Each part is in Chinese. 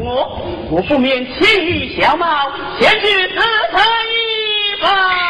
我我不免轻于小猫，前去自他一番。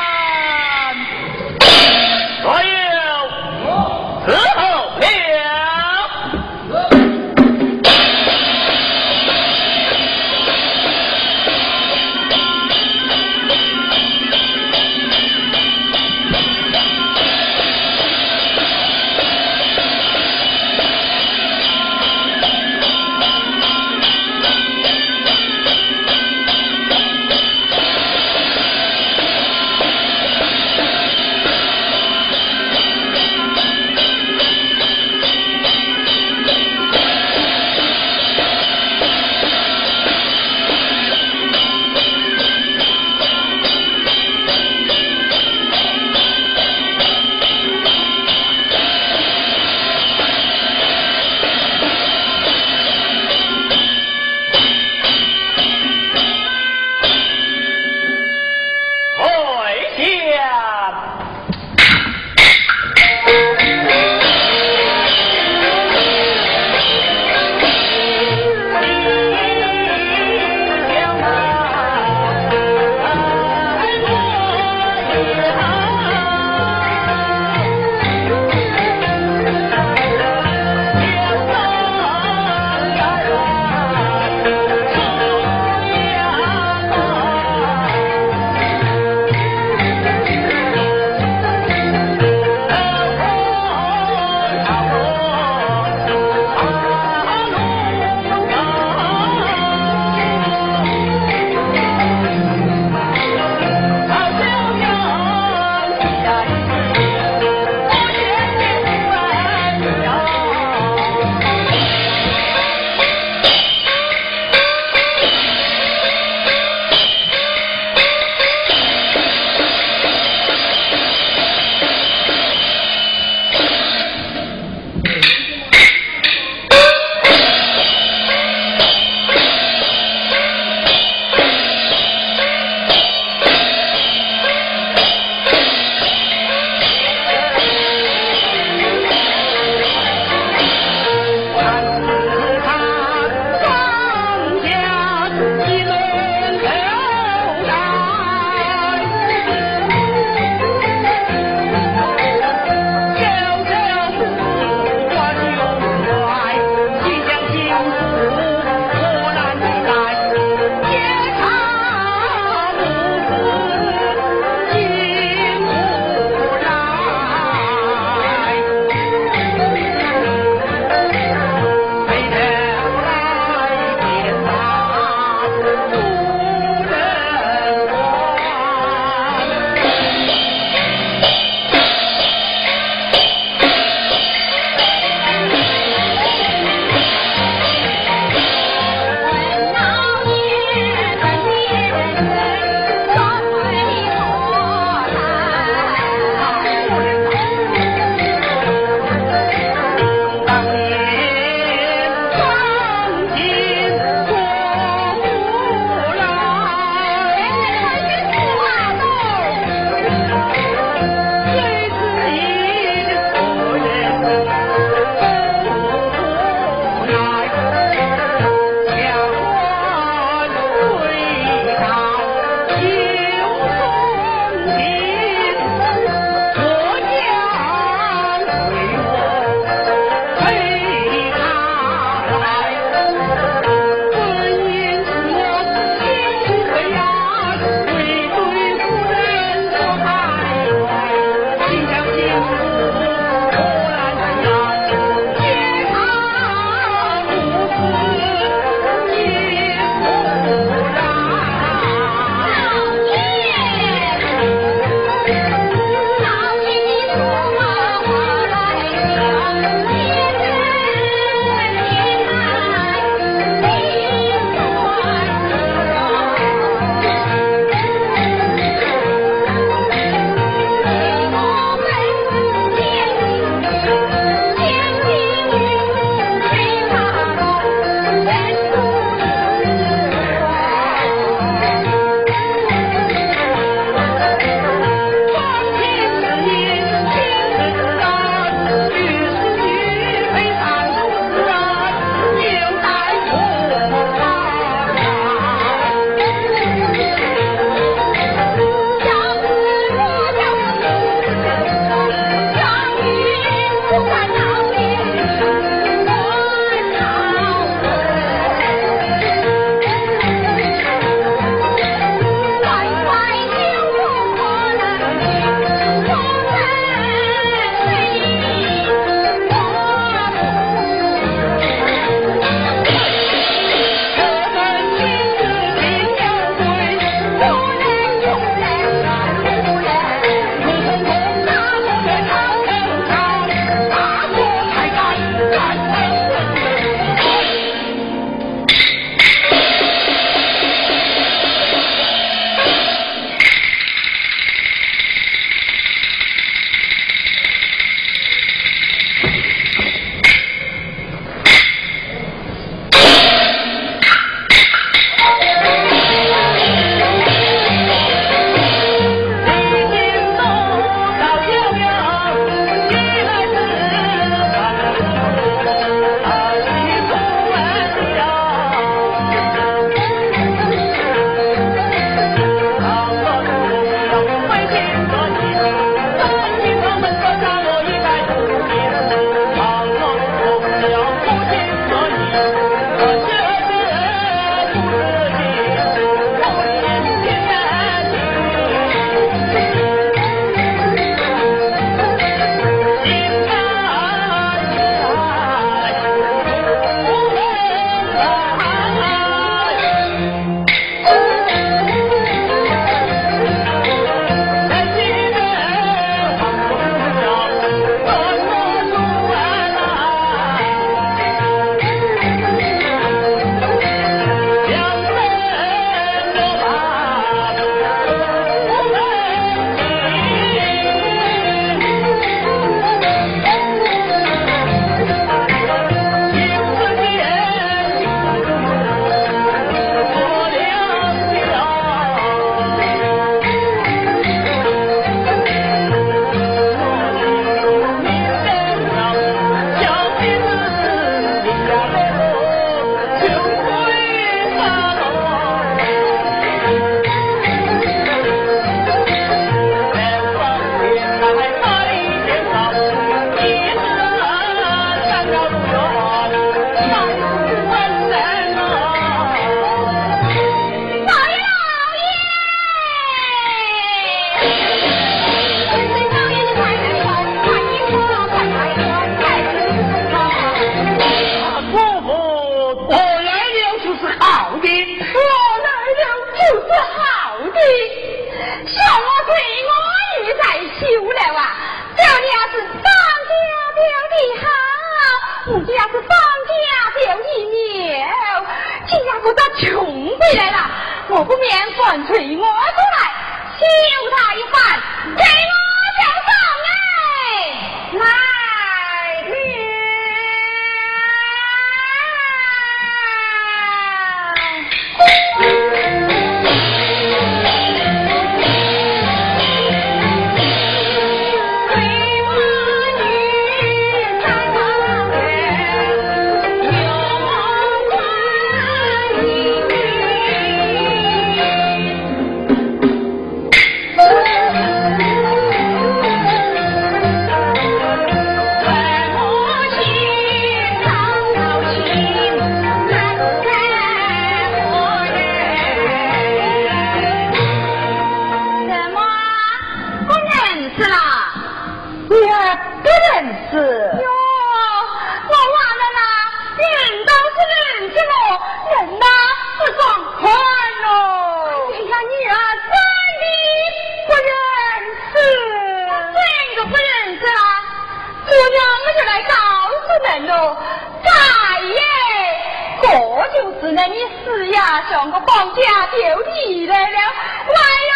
那你死呀想个绑架就你来了。来呀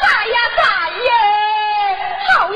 打呀打呀好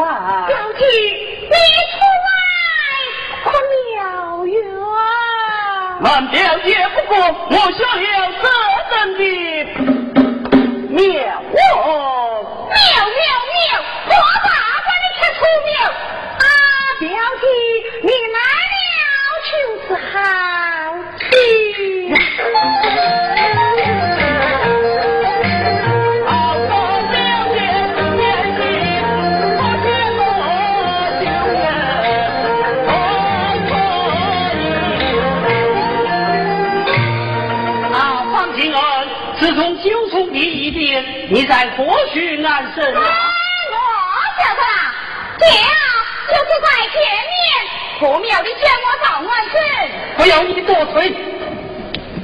啊！表姐，你出来可妙远。俺表姐不过我学了这等的妙哦。妙妙妙，我大官你吃出妙。啊，表姐，你来你在何许安身？我晓得啦，爹啊，就是在前面破庙的见我早安村。不要你多催。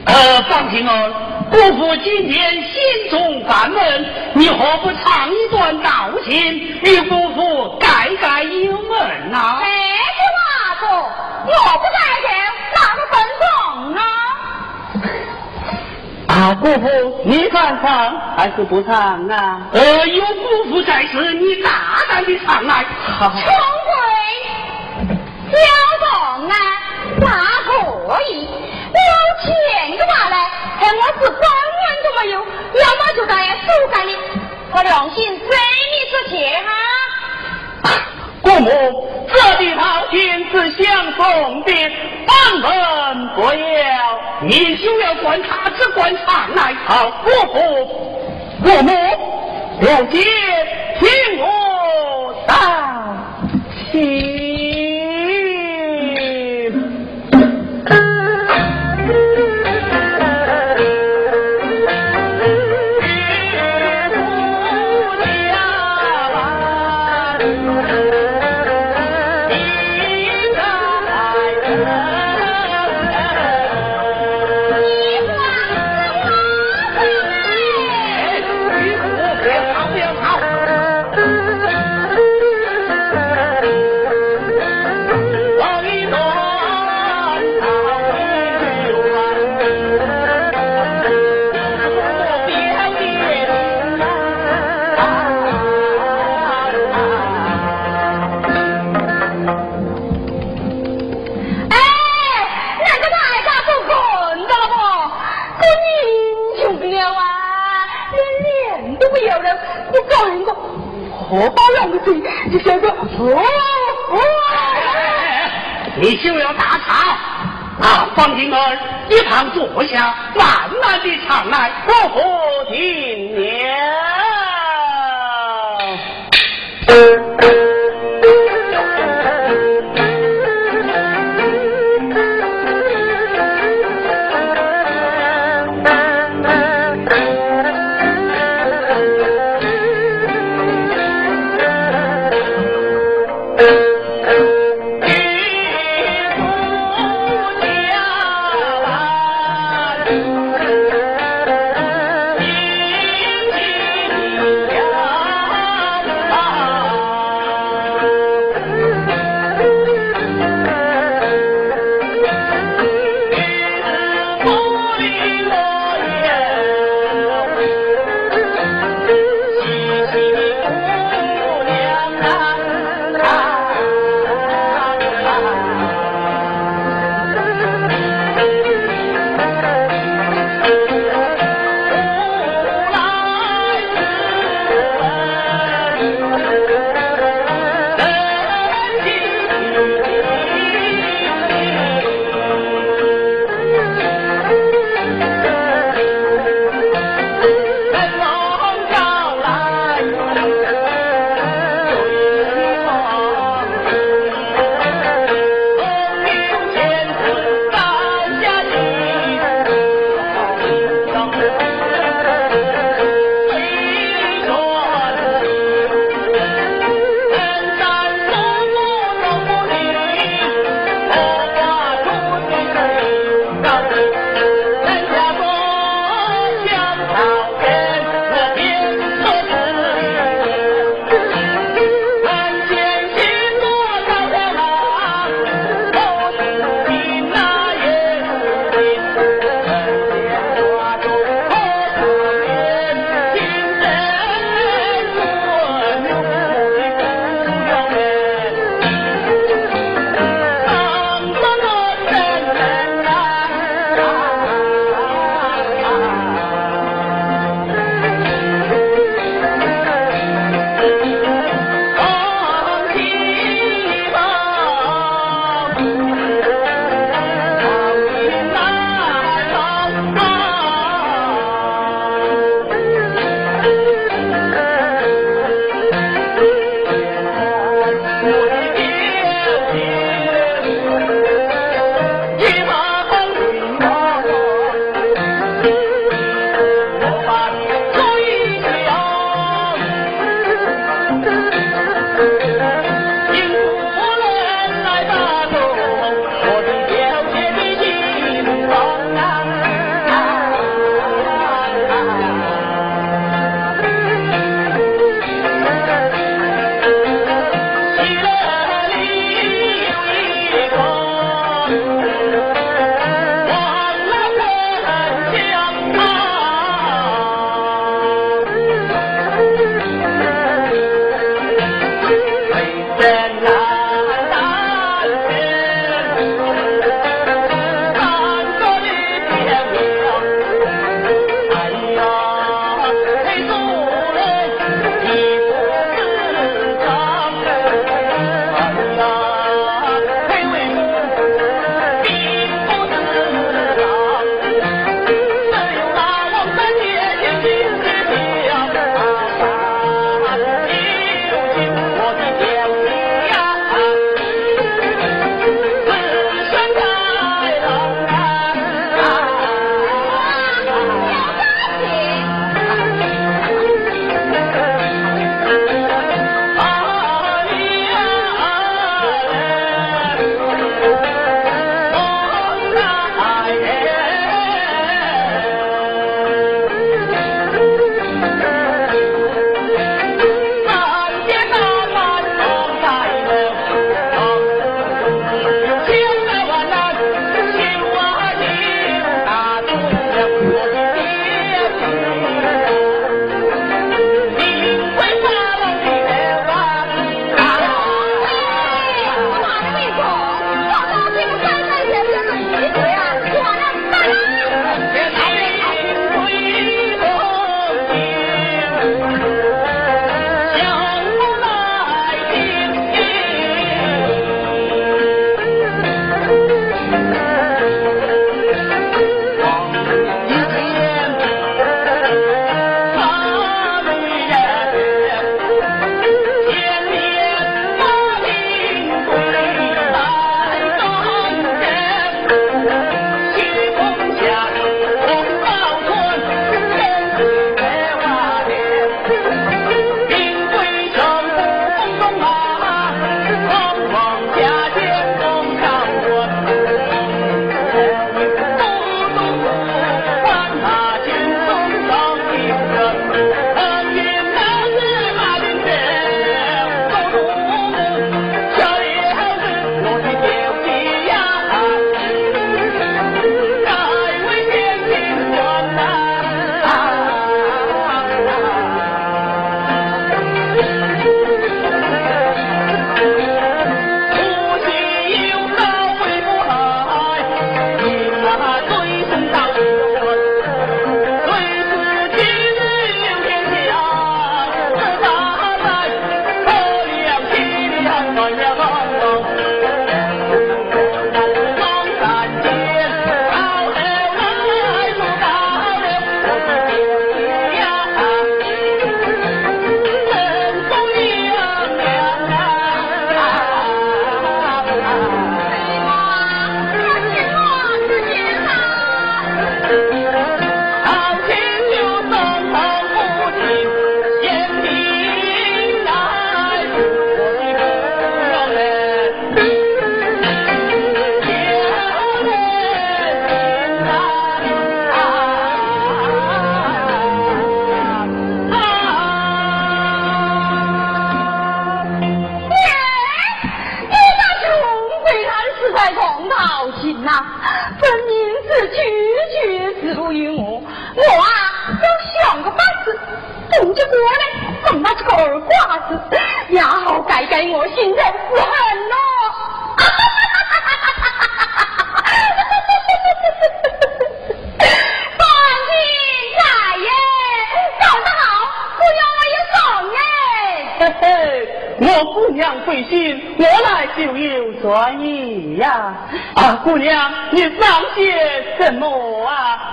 呃，方平儿，姑父今天心中烦闷，你何不唱一段道情，与姑父改改忧闷呐？这句话说，我不改改，啊，姑父，你看唱还是不唱啊？呃，有姑父在时，你大胆的唱来。聪贵，小动啊，那可以。有钱的话呢，哎我是官文都没有，要么就在手干的，我良心随你之钱哈。姑母，这地桃金是相送的，万文不要，你休要管他，只管唱来。好，姑父，姑母，了解，听我道一旁坐下，慢慢的唱来，我不听了。我来就有主意呀。啊姑娘你上些什么啊？